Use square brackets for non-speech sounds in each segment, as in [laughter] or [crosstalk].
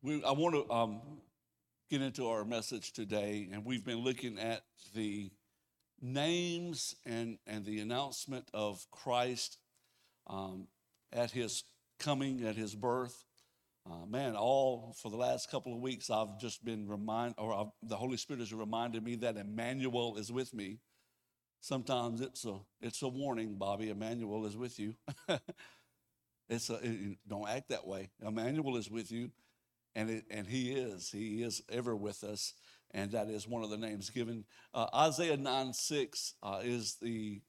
We, I want to um, get into our message today, and we've been looking at the names and, and the announcement of Christ um, at his coming, at his birth. Uh, man, all for the last couple of weeks, I've just been reminded, or I've, the Holy Spirit has reminded me that Emmanuel is with me. Sometimes it's a it's a warning, Bobby. Emmanuel is with you. [laughs] it's a it, don't act that way. Emmanuel is with you, and it, and He is He is ever with us, and that is one of the names given. Uh, Isaiah nine six uh, is the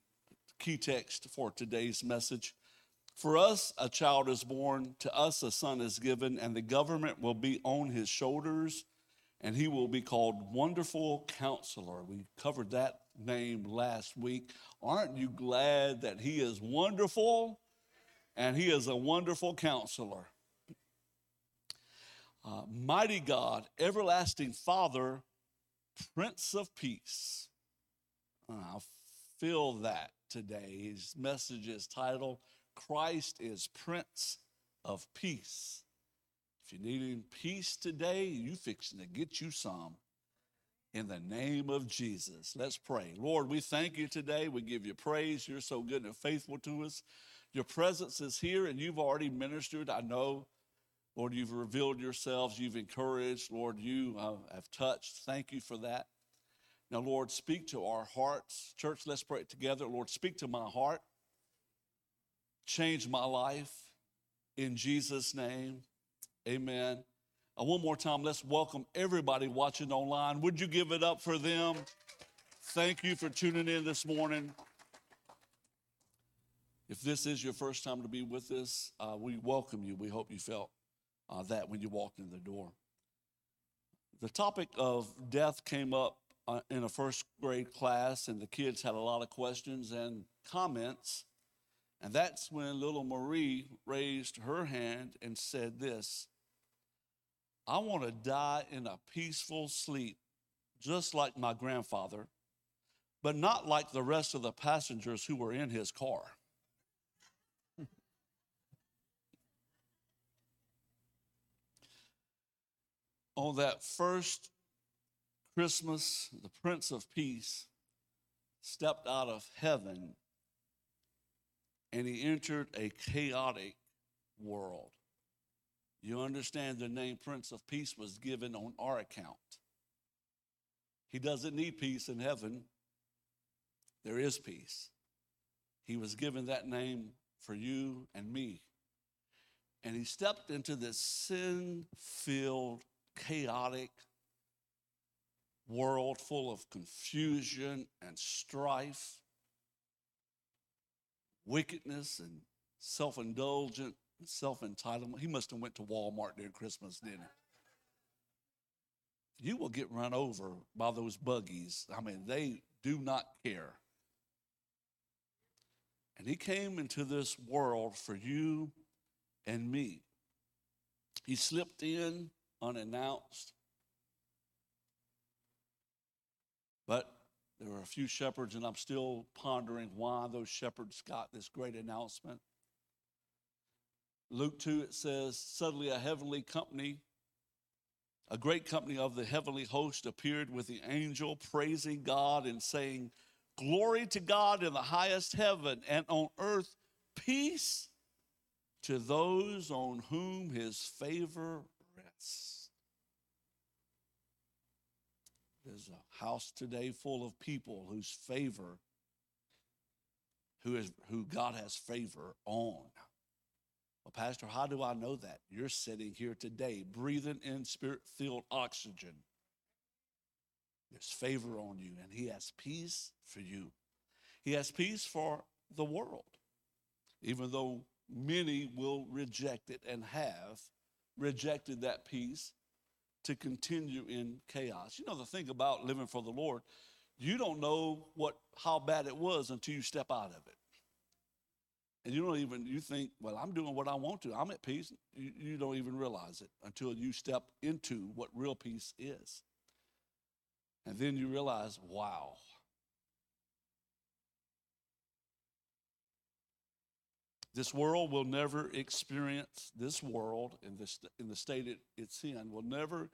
key text for today's message. For us, a child is born, to us, a son is given, and the government will be on his shoulders, and he will be called Wonderful Counselor. We covered that name last week. Aren't you glad that he is wonderful and he is a wonderful counselor? Uh, mighty God, everlasting Father, Prince of Peace. Uh, I feel that today. His message is titled Christ is Prince of Peace. If you're needing peace today, you fixing to get you some. In the name of Jesus, let's pray. Lord, we thank you today. We give you praise. You're so good and faithful to us. Your presence is here, and you've already ministered. I know, Lord, you've revealed yourselves. You've encouraged. Lord, you uh, have touched. Thank you for that. Now, Lord, speak to our hearts. Church, let's pray together. Lord, speak to my heart change my life. In Jesus' name, amen. Uh, one more time, let's welcome everybody watching online. Would you give it up for them? Thank you for tuning in this morning. If this is your first time to be with us, uh, we welcome you. We hope you felt uh, that when you walked in the door. The topic of death came up uh, in a first grade class, and the kids had a lot of questions and comments. And that's when little Marie raised her hand and said this I want to die in a peaceful sleep, just like my grandfather, but not like the rest of the passengers who were in his car. On that first Christmas, the Prince of Peace stepped out of heaven and he entered a chaotic world. You understand the name Prince of Peace was given on our account. He doesn't need peace in heaven, there is peace. He was given that name for you and me. And he stepped into this sin filled, chaotic world full of confusion and strife wickedness and self-indulgent and self-entitlement. He must have went to Walmart during Christmas, didn't he? You will get run over by those buggies. I mean, they do not care. And he came into this world for you and me. He slipped in unannounced. But there were a few shepherds, and I'm still pondering why those shepherds got this great announcement. Luke 2, it says, Suddenly a heavenly company, a great company of the heavenly host appeared with the angel, praising God and saying, Glory to God in the highest heaven, and on earth peace to those on whom his favor rests. There's a house today full of people whose favor, who is who God has favor on. Well, Pastor, how do I know that? You're sitting here today, breathing in spirit-filled oxygen. There's favor on you, and He has peace for you. He has peace for the world, even though many will reject it and have rejected that peace to continue in chaos. You know, the thing about living for the Lord, you don't know what how bad it was until you step out of it. And you don't even, you think, well, I'm doing what I want to. I'm at peace. You, you don't even realize it until you step into what real peace is. And then you realize, wow. This world will never experience, this world in, this, in the state it, it's in, will never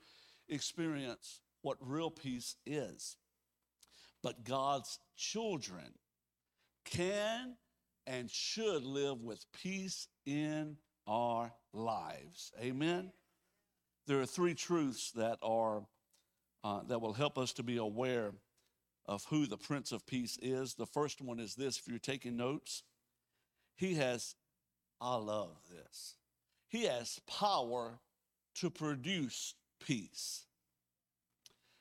experience what real peace is. But God's children can and should live with peace in our lives. Amen. There are three truths that are uh, that will help us to be aware of who the Prince of Peace is. The first one is this: if you're taking notes, he has. I love this. He has power to produce peace.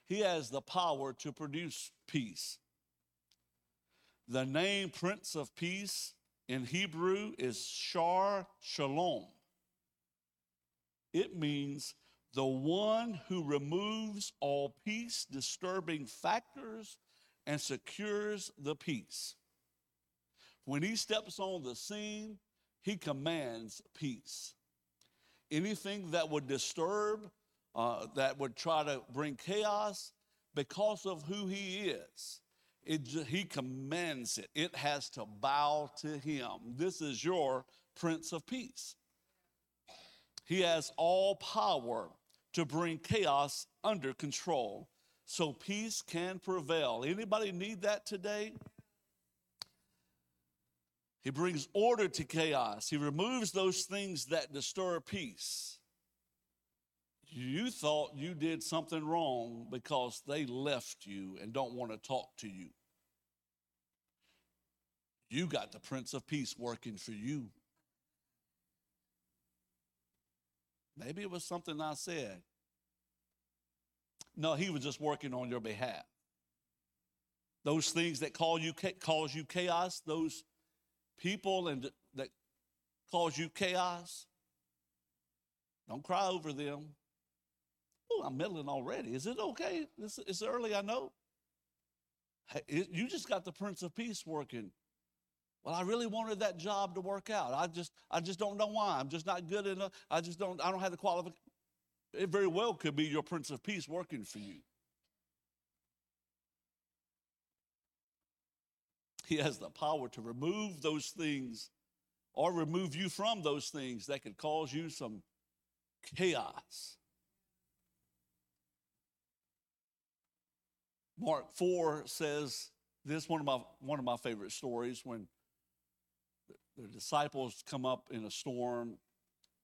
He has the power to produce peace. The name Prince of Peace in Hebrew is Shar Shalom. It means the one who removes all peace disturbing factors and secures the peace. When he steps on the scene, he commands peace. Anything that would disturb, uh, that would try to bring chaos, because of who he is, it, he commands it. It has to bow to him. This is your Prince of Peace. He has all power to bring chaos under control so peace can prevail. Anybody need that today? He brings order to chaos. He removes those things that disturb peace. You thought you did something wrong because they left you and don't want to talk to you. You got the Prince of Peace working for you. Maybe it was something I said. No, he was just working on your behalf. Those things that call you cause you chaos, those people and that cause you chaos, don't cry over them. Oh, I'm meddling already. Is it okay? It's, it's early, I know. It, you just got the Prince of Peace working. Well, I really wanted that job to work out. I just, I just don't know why. I'm just not good enough. I just don't, I don't have the qualification. It very well could be your Prince of Peace working for you. He has the power to remove those things or remove you from those things that could cause you some chaos. Mark 4 says this one of my one of my favorite stories when the disciples come up in a storm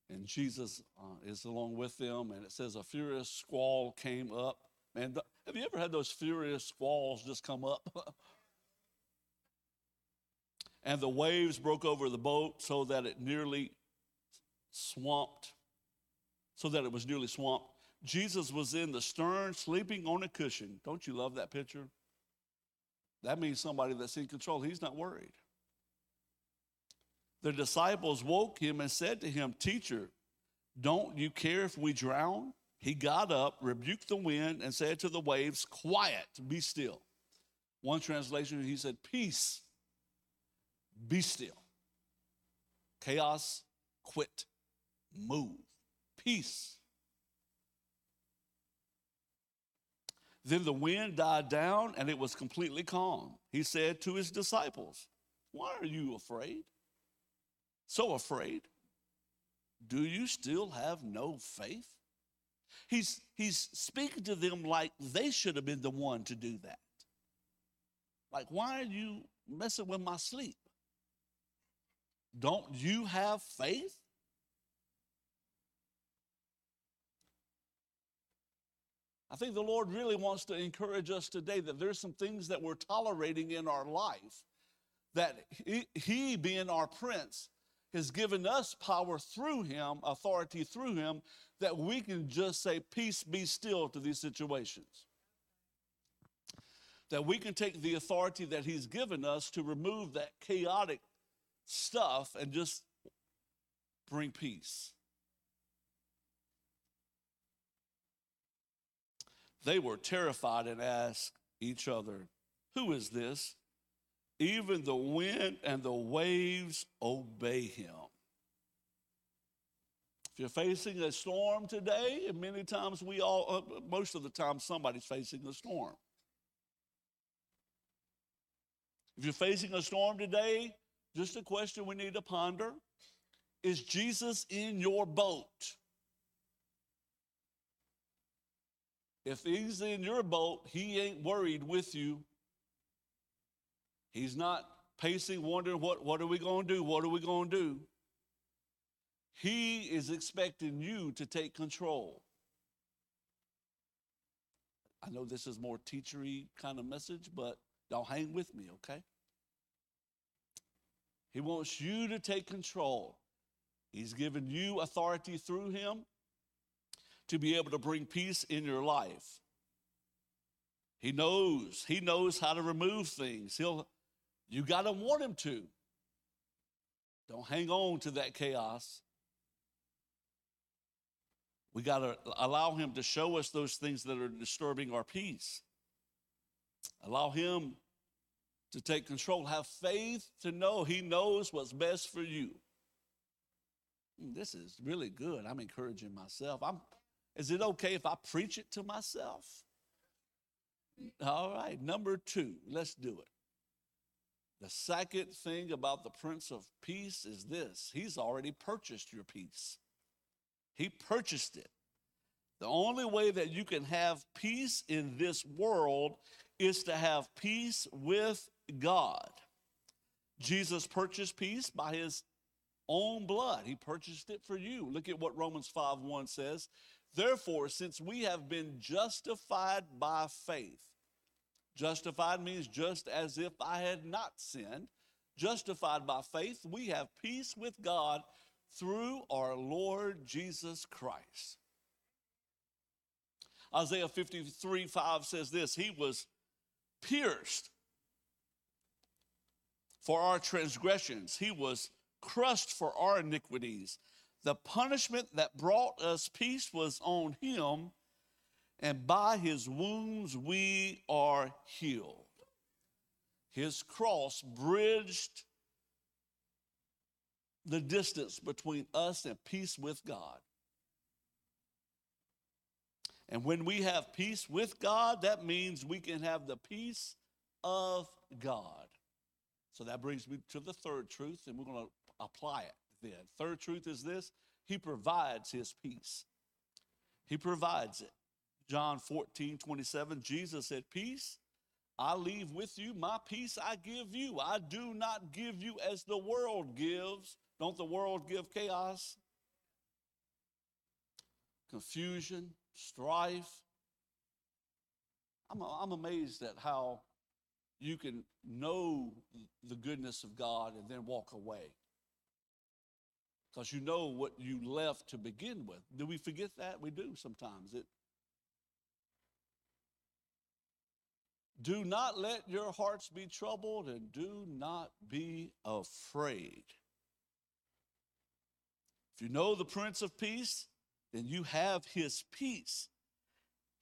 and Jesus uh, is along with them and it says a furious squall came up. Man, have you ever had those furious squalls just come up? [laughs] and the waves broke over the boat so that it nearly swamped, so that it was nearly swamped. Jesus was in the stern, sleeping on a cushion. Don't you love that picture? That means somebody that's in control. He's not worried. The disciples woke him and said to him, Teacher, don't you care if we drown? He got up, rebuked the wind, and said to the waves, Quiet, be still. One translation, he said, Peace, be still. Chaos, quit, move. Peace, Then the wind died down and it was completely calm. He said to his disciples, Why are you afraid? So afraid? Do you still have no faith? He's, he's speaking to them like they should have been the one to do that. Like, why are you messing with my sleep? Don't you have faith? I think the Lord really wants to encourage us today that there's some things that we're tolerating in our life that he, he, being our prince, has given us power through him, authority through him, that we can just say, Peace be still to these situations. That we can take the authority that he's given us to remove that chaotic stuff and just bring peace. They were terrified and asked each other, Who is this? Even the wind and the waves obey him. If you're facing a storm today, and many times we all, uh, most of the time, somebody's facing a storm. If you're facing a storm today, just a question we need to ponder Is Jesus in your boat? If he's in your boat, he ain't worried with you. He's not pacing, wondering what, what are we going to do? What are we going to do? He is expecting you to take control. I know this is more teachery kind of message, but y'all hang with me, okay? He wants you to take control. He's given you authority through him to be able to bring peace in your life. He knows, he knows how to remove things. He'll you got to want him to. Don't hang on to that chaos. We got to allow him to show us those things that are disturbing our peace. Allow him to take control. Have faith to know he knows what's best for you. Hmm, this is really good. I'm encouraging myself. I'm, is it okay if I preach it to myself? All right, number two, let's do it. The second thing about the Prince of Peace is this He's already purchased your peace. He purchased it. The only way that you can have peace in this world is to have peace with God. Jesus purchased peace by his own blood. He purchased it for you. Look at what Romans 5 1 says. Therefore, since we have been justified by faith, justified means just as if I had not sinned, justified by faith, we have peace with God through our Lord Jesus Christ. Isaiah 53 5 says this He was pierced for our transgressions, He was crushed for our iniquities. The punishment that brought us peace was on Him, and by His wounds we are healed. His cross bridged the distance between us and peace with God. And when we have peace with God, that means we can have the peace of God. So that brings me to the third truth, and we're going to apply it then. Third truth is this He provides His peace. He provides it. John 14, 27, Jesus said, Peace I leave with you, my peace I give you. I do not give you as the world gives. Don't the world give chaos? Confusion, strife. I'm, I'm amazed at how you can know the goodness of God and then walk away. Because you know what you left to begin with. Do we forget that? We do sometimes. It, do not let your hearts be troubled and do not be afraid. If you know the Prince of Peace, then you have his peace.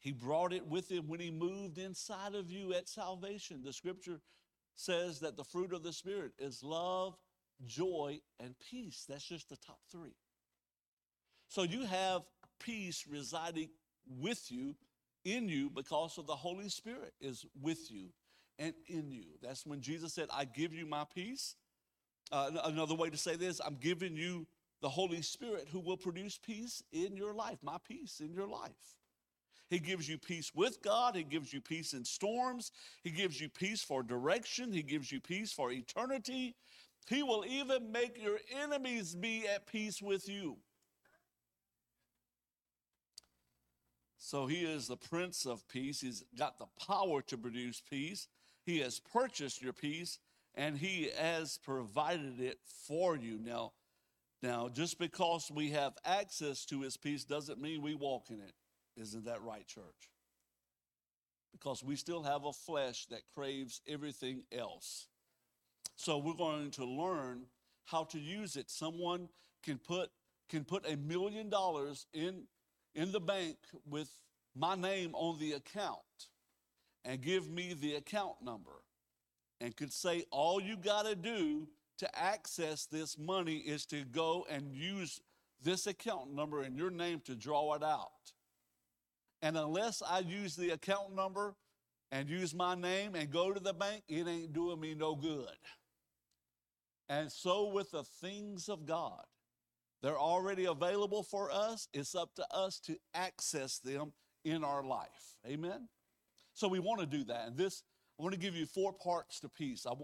He brought it with him when he moved inside of you at salvation. The scripture says that the fruit of the Spirit is love, joy, and peace. That's just the top three. So you have peace residing with you, in you, because of the Holy Spirit is with you and in you. That's when Jesus said, I give you my peace. Uh, another way to say this, I'm giving you the Holy Spirit who will produce peace in your life, my peace in your life. He gives you peace with God. He gives you peace in storms. He gives you peace for direction. He gives you peace for eternity. He will even make your enemies be at peace with you. So he is the Prince of Peace. He's got the power to produce peace. He has purchased your peace and he has provided it for you. Now, now, just because we have access to his peace doesn't mean we walk in it. Isn't that right, church? Because we still have a flesh that craves everything else. So we're going to learn how to use it. Someone can put can put a million dollars in in the bank with my name on the account and give me the account number and could say all you got to do to access this money is to go and use this account number in your name to draw it out. And unless I use the account number and use my name and go to the bank, it ain't doing me no good. And so with the things of God. They're already available for us. It's up to us to access them in our life. Amen? So we want to do that. And this, I want to give you four parts to peace. I,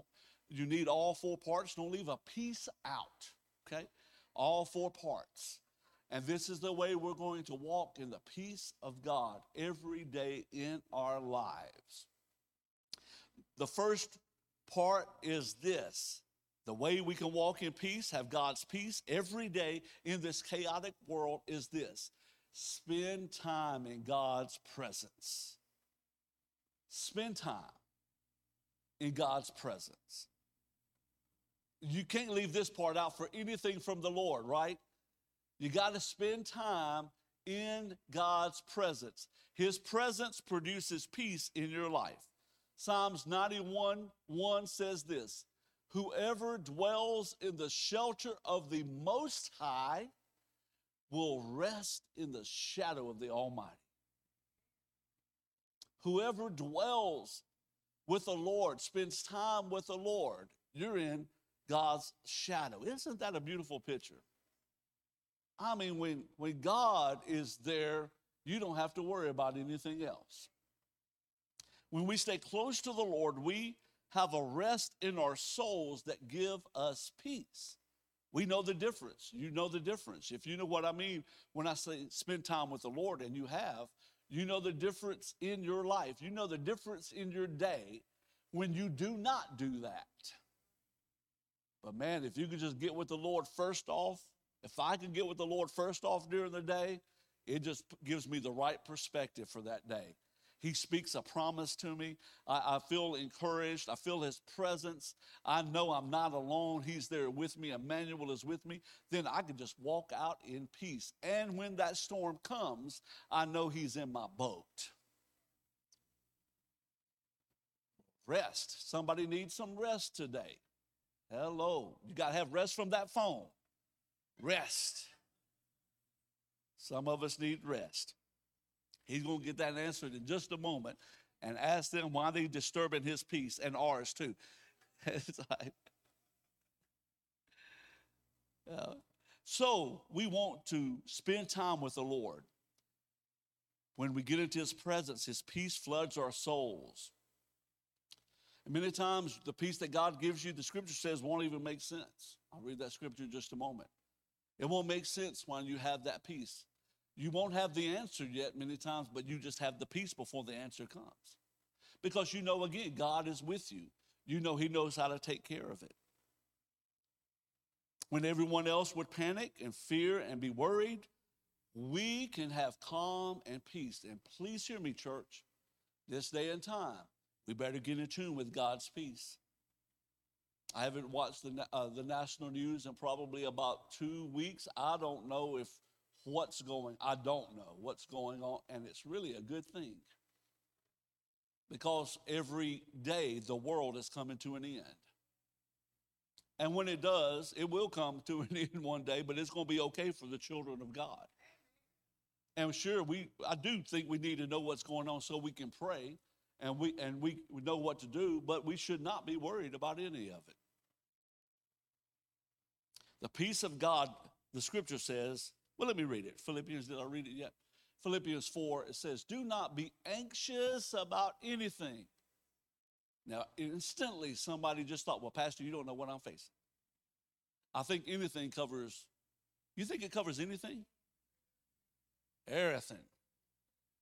you need all four parts. Don't leave a piece out. Okay? All four parts. And this is the way we're going to walk in the peace of God every day in our lives. The first part is this the way we can walk in peace, have God's peace every day in this chaotic world is this spend time in God's presence. Spend time in God's presence. You can't leave this part out for anything from the Lord, right? You got to spend time in God's presence. His presence produces peace in your life. Psalms 91 1 says this Whoever dwells in the shelter of the Most High will rest in the shadow of the Almighty. Whoever dwells with the Lord, spends time with the Lord, you're in God's shadow. Isn't that a beautiful picture? I mean, when, when God is there, you don't have to worry about anything else. When we stay close to the Lord, we have a rest in our souls that give us peace. We know the difference. You know the difference. If you know what I mean when I say spend time with the Lord, and you have, you know the difference in your life. You know the difference in your day when you do not do that. But man, if you could just get with the Lord first off, if I can get with the Lord first off during the day, it just gives me the right perspective for that day. He speaks a promise to me. I, I, feel encouraged. I feel His presence. I know I'm not alone. He's there with me. Emmanuel is with me. Then I can just walk out in peace. And when that storm comes, I know He's in my boat. Rest. Somebody needs some rest today. Hello. You got to have rest from that phone. Rest. Some of us need rest. He's going to get that answered in just a moment and ask them why they're disturbing his peace and ours too. [laughs] like, uh, so we want to spend time with the Lord. When we get into his presence, his peace floods our souls. And many times, the peace that God gives you, the scripture says, won't even make sense. I'll read that scripture in just a moment. It won't make sense when you have that peace. You won't have the answer yet many times, but you just have the peace before the answer comes. Because you know, again, God is with you. You know He knows how to take care of it. When everyone else would panic and fear and be worried, we can have calm and peace. And please hear me, church, this day and time, we better get in tune with God's peace. I haven't watched the, uh, the national news in probably about two weeks. I don't know if what's going I don't know what's going on and it's really a good thing. Because every day the world is coming to an end. And when it does, it will come to an [laughs] end one day, but it's going to be okay for the children of God. And sure, we I do think we need to know what's going on so we can pray and we and we know what to do, but we should not be worried about any of it. The peace of God, the scripture says, well, let me read it. Philippians, did I read it yet? Philippians 4, it says, Do not be anxious about anything. Now, instantly, somebody just thought, Well, Pastor, you don't know what I'm facing. I think anything covers, you think it covers anything? Everything.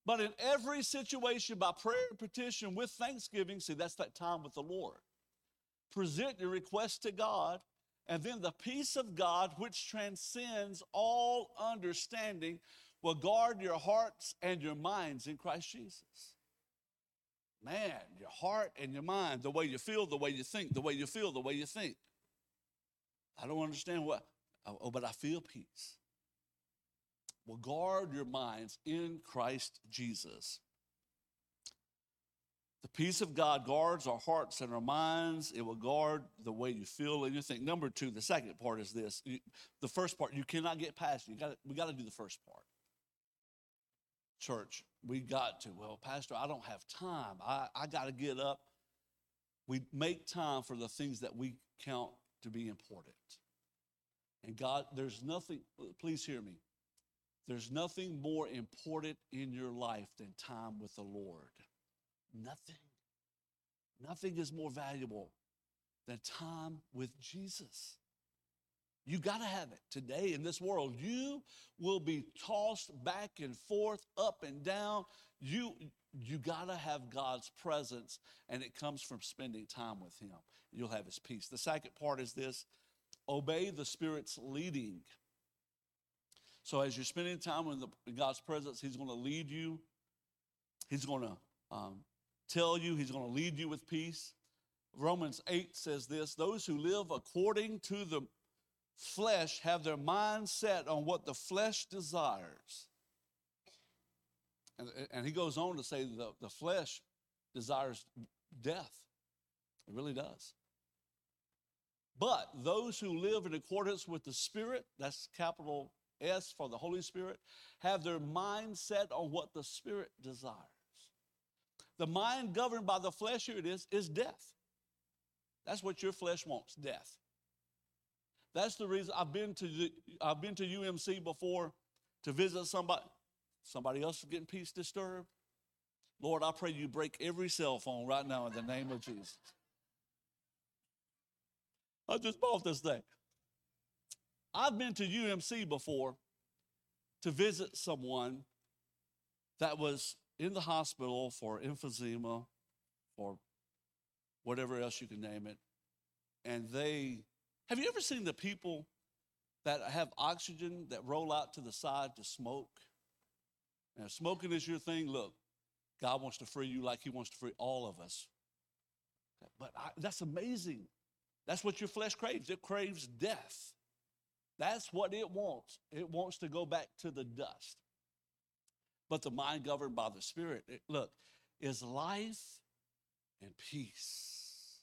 But in every situation, by prayer and petition with thanksgiving, see, that's that time with the Lord. Present your request to God and then the peace of God, which transcends all understanding, will guard your hearts and your minds in Christ Jesus. Man, your heart and your mind, the way you feel, the way you think, the way you feel, the way you think. I don't understand what, oh, oh but I feel peace. Will guard your minds in Christ Jesus. The peace of God guards our hearts and our minds. It will guard the way you feel and you think. Number two, the second part is this. You, the first part, you cannot get past. You got we got to do the first part. Church, we got to. Well, Pastor, I don't have time. I, I got to get up. We make time for the things that we count to be important. And God, there's nothing, please hear me. There's nothing more important in your life than time with the Lord. Nothing. Nothing is more valuable than time with Jesus. You got to have it today in this world. You will be tossed back and forth, up and down. You you got to have God's presence and it comes from spending time with him. You'll have his peace. The second part is this, obey the spirit's leading. So as you're spending time in, the, in God's presence, he's going to lead you. He's going to um, tell you, he's going to lead you with peace. Romans 8 says this, those who live according to the flesh have their mind set on what the flesh desires. And, and he goes on to say the, the flesh desires death. It really does. But those who live in accordance with the Spirit, that's capital S for the Holy Spirit, have their mind set on what the Spirit desires. The mind governed by the flesh, here it is, is death. That's what your flesh wants, death. That's the reason I've been to the, I've been to UMC before to visit somebody. Somebody else is getting peace disturbed. Lord, I pray you break every cell phone right now in the name of Jesus. I just bought this thing. I've been to UMC before to visit someone that was in the hospital for emphysema or whatever else you can name it. And they have you ever seen the people that have oxygen that roll out to the side to smoke? Now, smoking is your thing. Look, God wants to free you like He wants to free all of us. But I, that's amazing. That's what your flesh craves. It craves death. That's what it wants. It wants to go back to the dust. But the mind governed by the Spirit, it, look, is life and peace.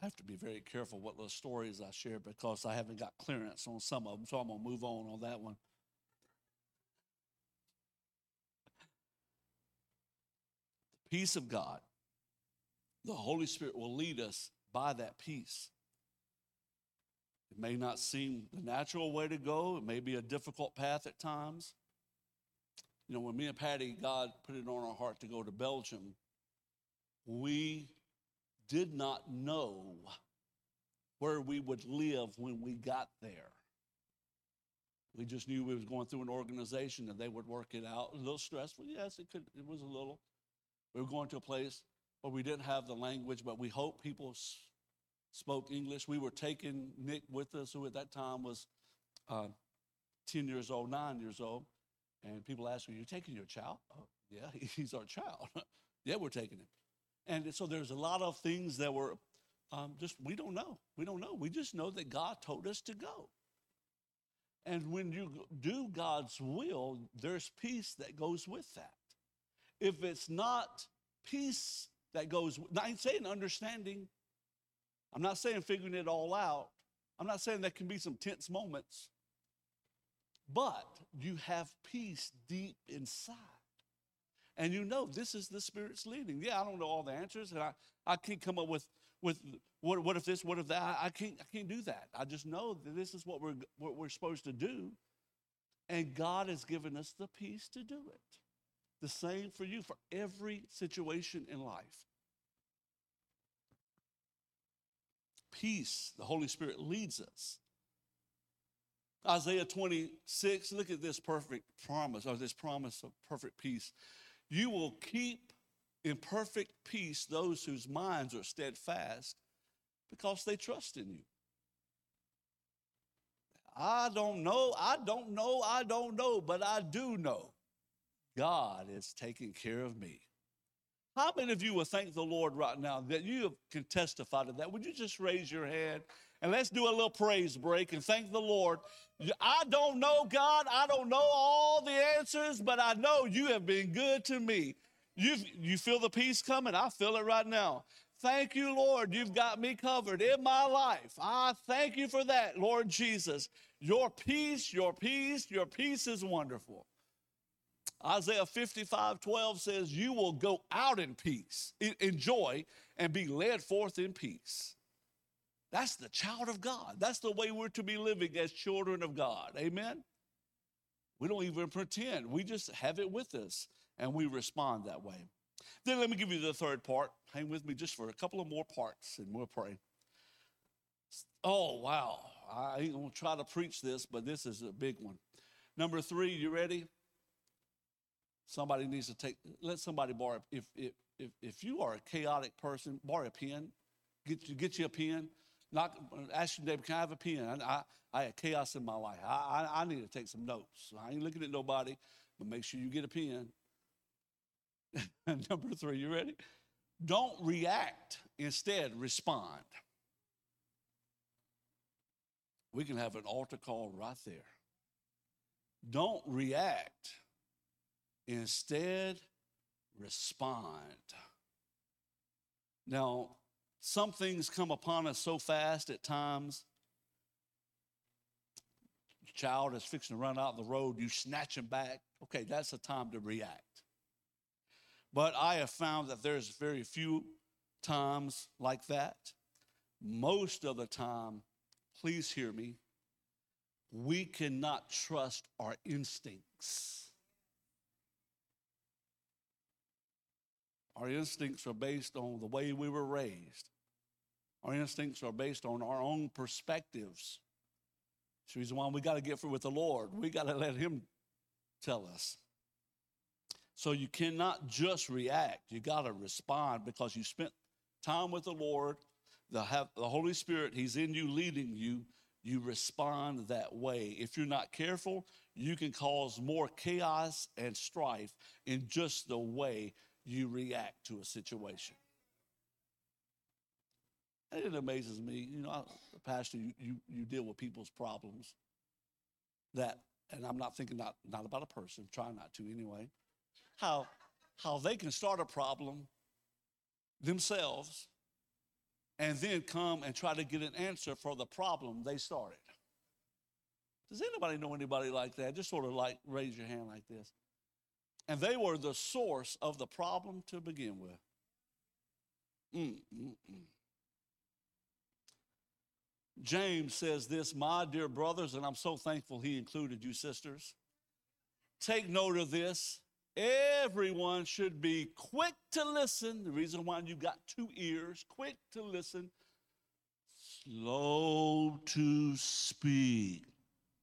I have to be very careful what little stories I share because I haven't got clearance on some of them, so I'm going to move on on that one. The peace of God, the Holy Spirit will lead us by that peace. It may not seem the natural way to go, it may be a difficult path at times. You know, when me and Patty, God put it on our heart to go to Belgium, we did not know where we would live when we got there. We just knew we was going through an organization and they would work it out. A little stressful, yes, it could. It was a little. We were going to a place where we didn't have the language, but we hope people spoke English. We were taking Nick with us, who at that time was uh, 10 years old, nine years old. And people ask me, "You're taking your child?" Oh, yeah, [laughs] he's our child. [laughs] yeah, we're taking him. And so there's a lot of things that were um, just, we don't know. We don't know. We just know that God told us to go. And when you do God's will, there's peace that goes with that. If it's not peace that goes, I ain't saying understanding. I'm not saying figuring it all out. I'm not saying there can be some tense moments. But you have peace deep inside and you know this is the Spirit's leading. Yeah, I don't know all the answers, and I, I can't come up with, with what, what if this, what if that. I can't, I can't do that. I just know that this is what we're, what we're supposed to do. And God has given us the peace to do it. The same for you for every situation in life. Peace, the Holy Spirit leads us. Isaiah 26, look at this perfect promise, or this promise of perfect peace. You will keep in perfect peace those whose minds are steadfast because they trust in you. I don't know, I don't know, I don't know, but I do know God is taking care of me. How many of you will thank the Lord right now that you can testify to that? Would you just raise your hand and let's do a little praise break and thank the Lord. I don't know, God. I don't know all the answers, but I know you have been good to me. You you feel the peace coming? I feel it right now. Thank you, Lord. You've got me covered in my life. I thank you for that, Lord Jesus. Your peace, your peace, your peace is wonderful. Isaiah 55 12 says, You will go out in peace, in joy, and be led forth in peace. That's the child of God. That's the way we're to be living as children of God. Amen? We don't even pretend, we just have it with us and we respond that way. Then let me give you the third part. Hang with me just for a couple of more parts and we'll pray. Oh, wow. I ain't to try to preach this, but this is a big one. Number three, you ready? Somebody needs to take, let somebody borrow. If, if, if, if you are a chaotic person, borrow a pen. Get you, get you a pen. Not, ask your neighbor, can I have a pen? I, I, I had chaos in my life. I, I, I need to take some notes. I ain't looking at nobody, but make sure you get a pen. [laughs] Number three, you ready? Don't react, instead, respond. We can have an altar call right there. Don't react, instead, respond. Now, some things come upon us so fast at times. Child is fixing to run out the road, you snatch him back. Okay, that's a time to react. But I have found that there's very few times like that. Most of the time, please hear me, we cannot trust our instincts. Our instincts are based on the way we were raised. Our instincts are based on our own perspectives. It's the reason why we got to get with the Lord. We got to let Him tell us. So you cannot just react. You got to respond because you spent time with the Lord. The, have, the Holy Spirit, He's in you, leading you. You respond that way. If you're not careful, you can cause more chaos and strife in just the way you react to a situation. And it amazes me, you know, Pastor, you, you, you deal with people's problems that, and I'm not thinking not, not about a person, try not to anyway how, how they can start a problem themselves and then come and try to get an answer for the problem they started. Does anybody know anybody like that? Just sort of like raise your hand like this. And they were the source of the problem to begin with. Mm, mm, mm. James says this, my dear brothers, and I'm so thankful he included you sisters. Take note of this. Everyone should be quick to listen. The reason why you got two ears, quick to listen, slow to speak.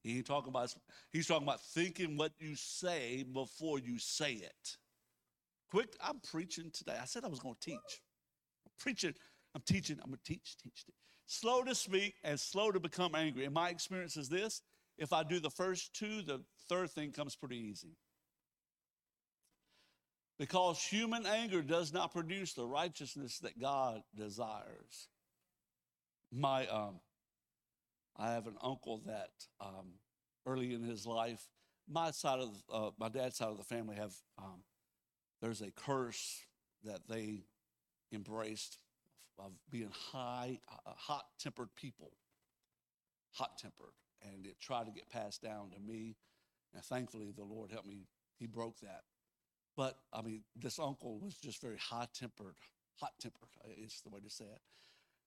He ain't talking about, he's talking about thinking what you say before you say it. Quick, I'm preaching today. I said I was going to teach. I'm preaching, I'm teaching, I'm going to teach, teach, teach. Slow to speak and slow to become angry. And my experience is this if I do the first two, the third thing comes pretty easy because human anger does not produce the righteousness that God desires. My, um, I have an uncle that um, early in his life, my side of uh, my dad's side of the family have um, there's a curse that they embraced of being high, uh, hot-tempered people, hot-tempered, and it tried to get passed down to me. And thankfully, the Lord helped me. He broke that. But I mean, this uncle was just very high tempered, hot tempered is the way to say it.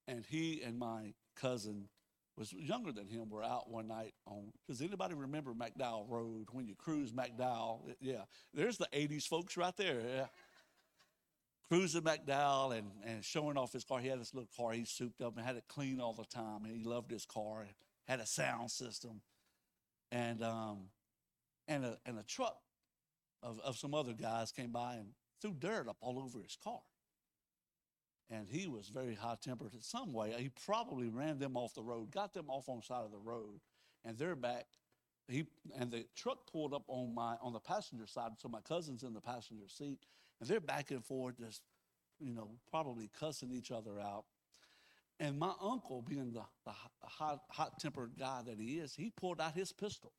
And he and my cousin was younger than him were out one night on does anybody remember McDowell Road when you cruise McDowell? Yeah. There's the 80s folks right there. Yeah. Cruising McDowell and, and showing off his car. He had this little car he souped up and had it clean all the time. And he loved his car. Had a sound system. And um, and a and a truck of, of some other guys came by and threw dirt up all over his car. And he was very high tempered in some way. He probably ran them off the road, got them off on the side of the road, and they're back. He and the truck pulled up on my on the passenger side, so my cousin's in the passenger seat, and they're back and forth, just you know, probably cussing each other out. And my uncle, being the, the hot, hot tempered guy that he is, he pulled out his pistol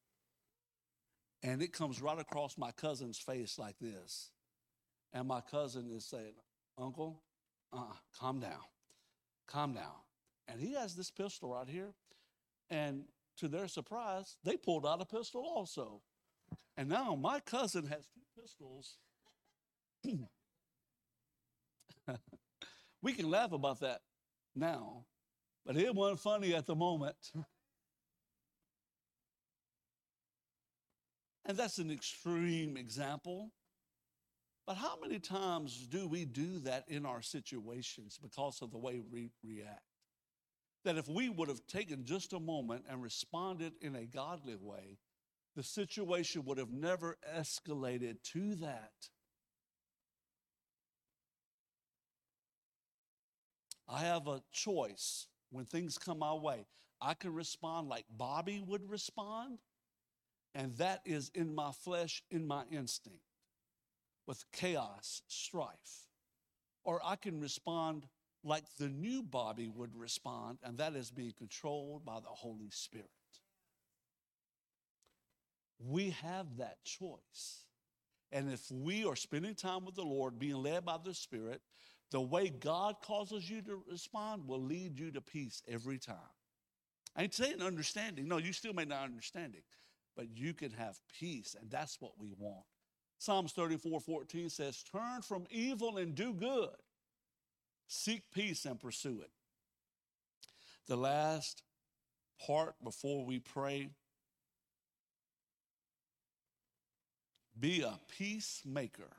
and it comes right across my cousin's face like this. And my cousin is saying, Uncle, uh, calm down, calm down. And he has this pistol right here. And to their surprise, they pulled out a pistol also. And now my cousin has two pistols. [clears throat] we can laugh about that now, but it wasn't funny at the moment. And that's an extreme example. But how many times do we do that in our situations because of the way we react? That if we would have taken just a moment and responded in a godly way, the situation would have never escalated to that. I have a choice when things come my way. I can respond like Bobby would respond, and that is in my flesh, in my instinct, with chaos, strife. Or I can respond like the new Bobby would respond, and that is being controlled by the Holy Spirit. We have that choice. And if we are spending time with the Lord, being led by the Spirit, the way God causes you to respond will lead you to peace every time. I ain't saying understanding. No, you still may not understand it, but you can have peace, and that's what we want. Psalms 34 14 says, Turn from evil and do good, seek peace and pursue it. The last part before we pray be a peacemaker.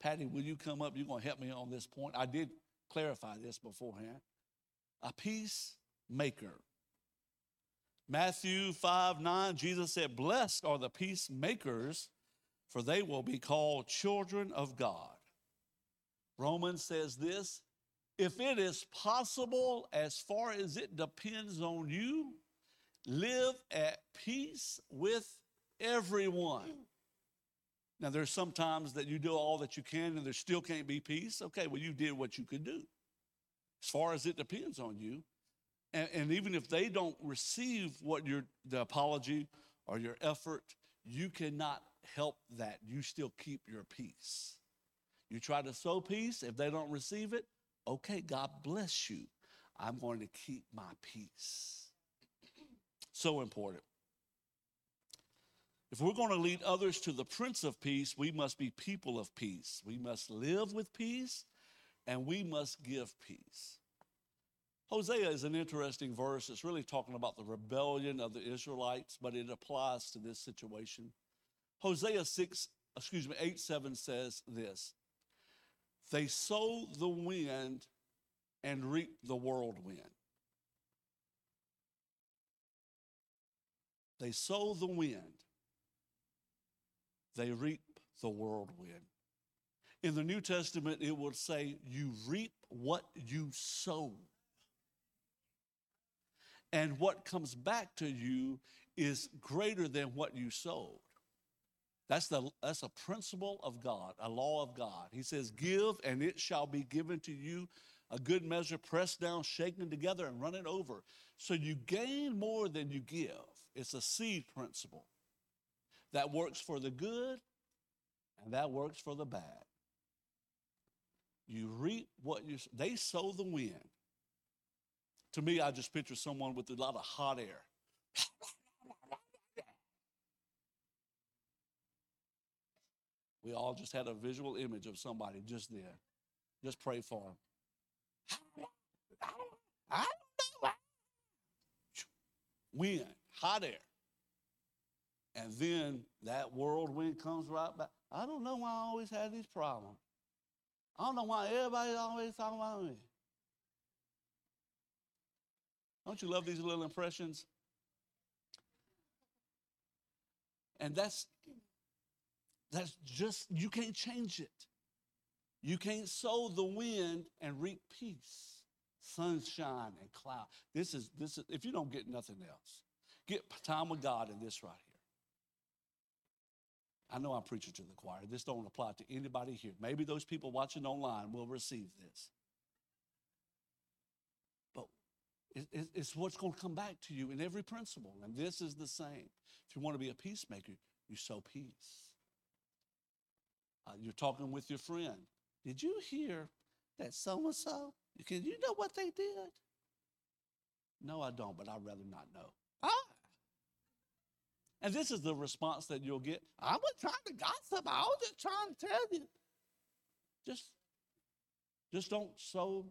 Patty, will you come up? You're going to help me on this point. I did clarify this beforehand. A peacemaker. Matthew 5 9, Jesus said, Blessed are the peacemakers, for they will be called children of God. Romans says this if it is possible, as far as it depends on you, live at peace with everyone. Now, there's sometimes that you do all that you can and there still can't be peace. Okay, well, you did what you could do. As far as it depends on you, and, and even if they don't receive what your the apology or your effort, you cannot help that. You still keep your peace. You try to sow peace. If they don't receive it, okay, God bless you. I'm going to keep my peace. So important. If we're going to lead others to the Prince of Peace, we must be people of peace. We must live with peace and we must give peace. Hosea is an interesting verse. It's really talking about the rebellion of the Israelites, but it applies to this situation. Hosea 6, excuse me, 8 7 says this They sow the wind and reap the whirlwind. They sow the wind, they reap the whirlwind. In the New Testament, it would say, You reap what you sow and what comes back to you is greater than what you sowed. That's, the, that's a principle of God, a law of God. He says, Give, and it shall be given to you a good measure, pressed down, shaken together, and running over. So you gain more than you give. It's a seed principle that works for the good and that works for the bad. You reap what you, they sow the wind. To me, I just picture someone with a lot of hot air. We all just had a visual image of somebody just there. Just pray for them. Wind, hot air. And then that whirlwind comes right back. I don't know why I always had these problems. I don't know why everybody's always talking about me. Don't you love these little impressions? And that's that's just you can't change it. You can't sow the wind and reap peace, sunshine and cloud. This is this is if you don't get nothing else, get time with God in this right here. I know I'm preaching to the choir. This don't apply to anybody here. Maybe those people watching online will receive this. But it's what's going to come back to you in every principle. And this is the same. If you want to be a peacemaker, you sow peace. Uh, you're talking with your friend. Did you hear that so and so? Can you know what they did? No, I don't, but I'd rather not know. Ah. And this is the response that you'll get. I wasn't trying to gossip. I was just trying to tell you. Just, just don't sow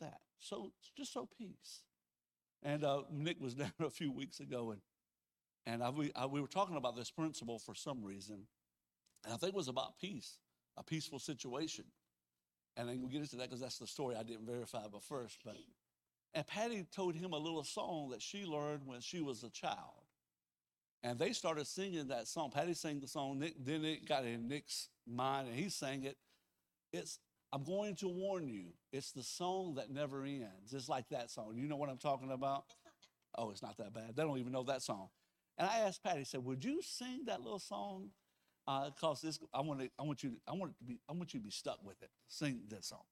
that. So just sow peace. And uh, Nick was [laughs] down a few weeks ago, and and I, we, I, we were talking about this principle for some reason, and I think it was about peace, a peaceful situation. And then we'll get into that because that's the story I didn't verify but first. But and Patty told him a little song that she learned when she was a child. And they started singing that song. Patty sang the song, Nick, then it got in Nick's mind, and he sang it. It's I'm going to warn you. It's the song that never ends. It's like that song. You know what I'm talking about? Oh, it's not that bad. They don't even know that song. And I asked Patty, I said, "Would you sing that little song? Uh, this, I want to, I want you, to, I want it to be, I want you to be stuck with it. Sing this song."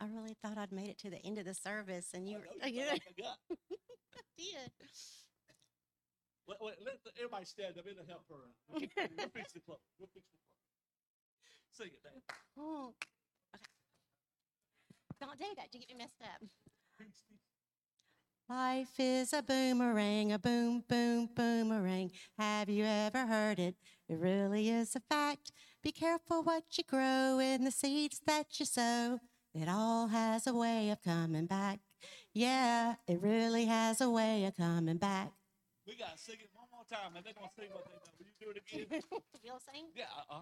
I really thought I'd made it to the end of the service, and you, [laughs] I know, you yeah, like a guy. I did. Wait, wait, let the, everybody stand up. It'll help her. [laughs] We'll fix the close. We'll fix the close. Sing it, Dad. Oh, okay. Don't do that. You get me messed up. Life is a boomerang, a boom, boom, boomerang. Have you ever heard it? It really is a fact. Be careful what you grow in the seeds that you sow. It all has a way of coming back. Yeah, it really has a way of coming back. We got to sing it one more time, and they're going to sing what they know. Will you do it again? [laughs] You'll sing? yeah, uh-huh.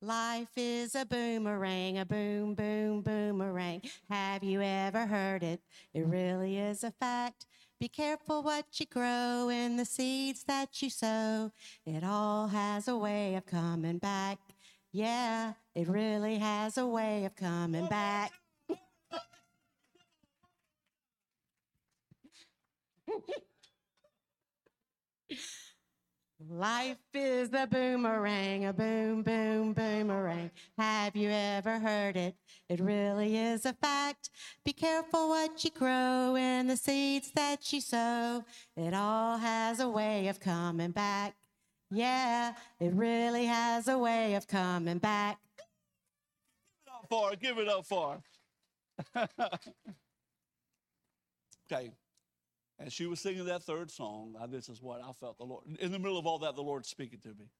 Life is a boomerang, a boom, boom, boomerang. Have you ever heard it? It really is a fact. Be careful what you grow and the seeds that you sow. It all has a way of coming back. Yeah, it really has a way of coming oh, back. [laughs] Life is a boomerang, a boom, boom, boomerang. Have you ever heard it? It really is a fact. Be careful what you grow and the seeds that you sow. It all has a way of coming back. Yeah, it really has a way of coming back. Give it up for. Give it up for [laughs] okay. And she was singing that third song. This is what I felt the Lord. In the middle of all that, the Lord speaking to me.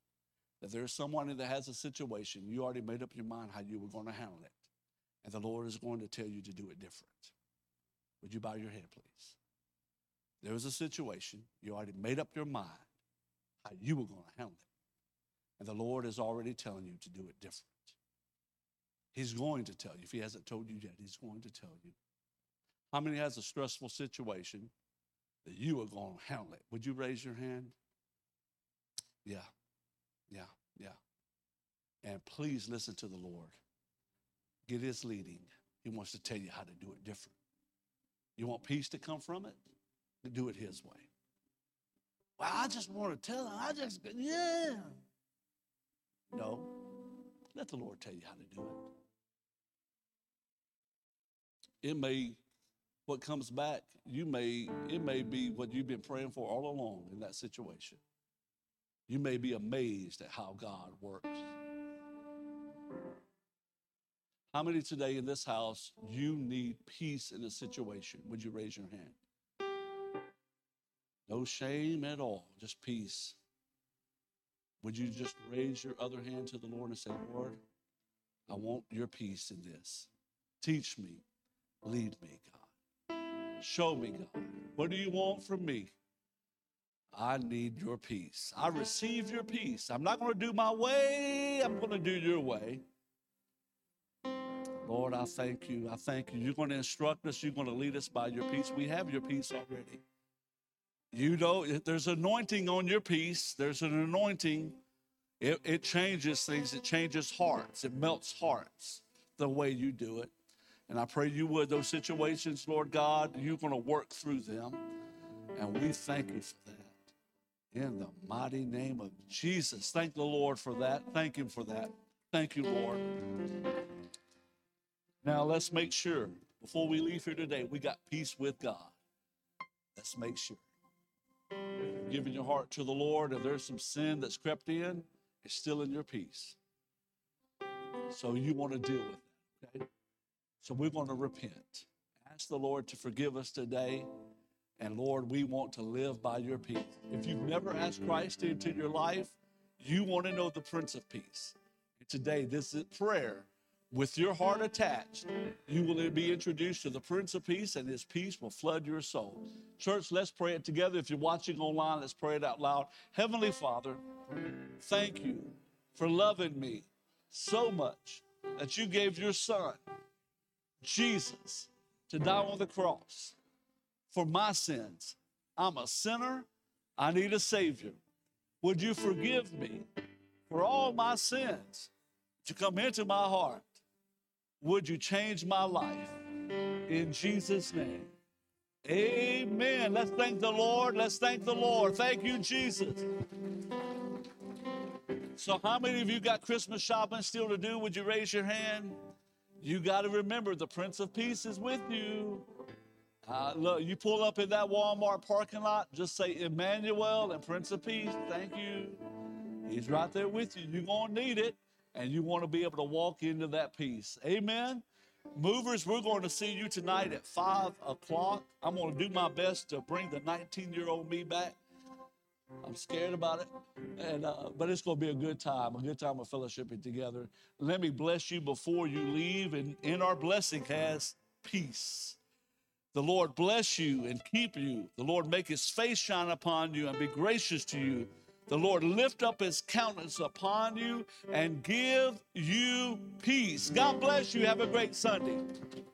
That there's someone that has a situation. You already made up your mind how you were going to handle it. And the Lord is going to tell you to do it different. Would you bow your head, please? There was a situation. You already made up your mind how you were going to handle it. And the Lord is already telling you to do it different. He's going to tell you. If he hasn't told you yet, he's going to tell you. How many has a stressful situation that you are going to handle it? Would you raise your hand? Yeah, yeah, yeah. And please listen to the Lord. Get his leading. He wants to tell you how to do it different. You want peace to come from it? Do it his way. Well, I just want to tell him. I just, yeah. No, let the Lord tell you how to do it. It may, what comes back, you may, it may be what you've been praying for all along in that situation. You may be amazed at how God works. How many today in this house, you need peace in a situation? Would you raise your hand? No shame at all, just peace. Would you just raise your other hand to the Lord and say, Lord, I want your peace in this. Teach me, lead me, God. Show me, God. What do you want from me? I need your peace. I receive your peace. I'm not going to do my way, I'm going to do your way. Lord, I thank you. I thank you. You're going to instruct us, you're going to lead us by your peace. We have your peace already. You know, there's anointing on your peace, there's an anointing. It, it changes things, it changes hearts, it melts hearts the way you do it. And I pray you would, those situations, Lord God, you're going to work through them. And we thank you for that. In the mighty name of Jesus. Thank the Lord for that. Thank Him for that. Thank you, Lord. Now let's make sure before we leave here today, we got peace with God. Let's make sure. Giving your heart to the Lord, if there's some sin that's crept in, it's still in your peace. So you want to deal with okay? So we're going to repent. Ask the Lord to forgive us today And Lord, we want to live by your peace. If you've never asked Christ into your life, you want to know the Prince of Peace. Today, this is prayer with your heart attached, you will be introduced to the Prince of Peace, and his peace will flood your soul. Church, let's pray it together. If you're watching online, let's pray it out loud. Heavenly Father, thank you for loving me so much that you gave your son, Jesus, to die on the cross for my sins. I'm a sinner. I need a Savior. Would you forgive me for all my sins? To come into my heart would you change my life? In Jesus' name. Amen. Let's thank the Lord. Let's thank the Lord. Thank you, Jesus. So, how many of you got Christmas shopping still to do? Would you raise your hand? You got to remember the Prince of Peace is with you. Uh, look, you pull up in that Walmart parking lot, just say Emmanuel and Prince of Peace. Thank you. He's right there with you. You're going to need it and you want to be able to walk into that peace. Amen. Movers, we're going to see you tonight at five o'clock. I'm going to do my best to bring the 19 year old me back. I'm scared about it, and uh, but it's going to be a good time, a good time of fellowshipping together. Let me bless you before you leave, and in our blessing has peace. The Lord bless you and keep you. The Lord make his face shine upon you and be gracious to you. The Lord lift up his countenance upon you and give you peace. God bless you. Have a great Sunday.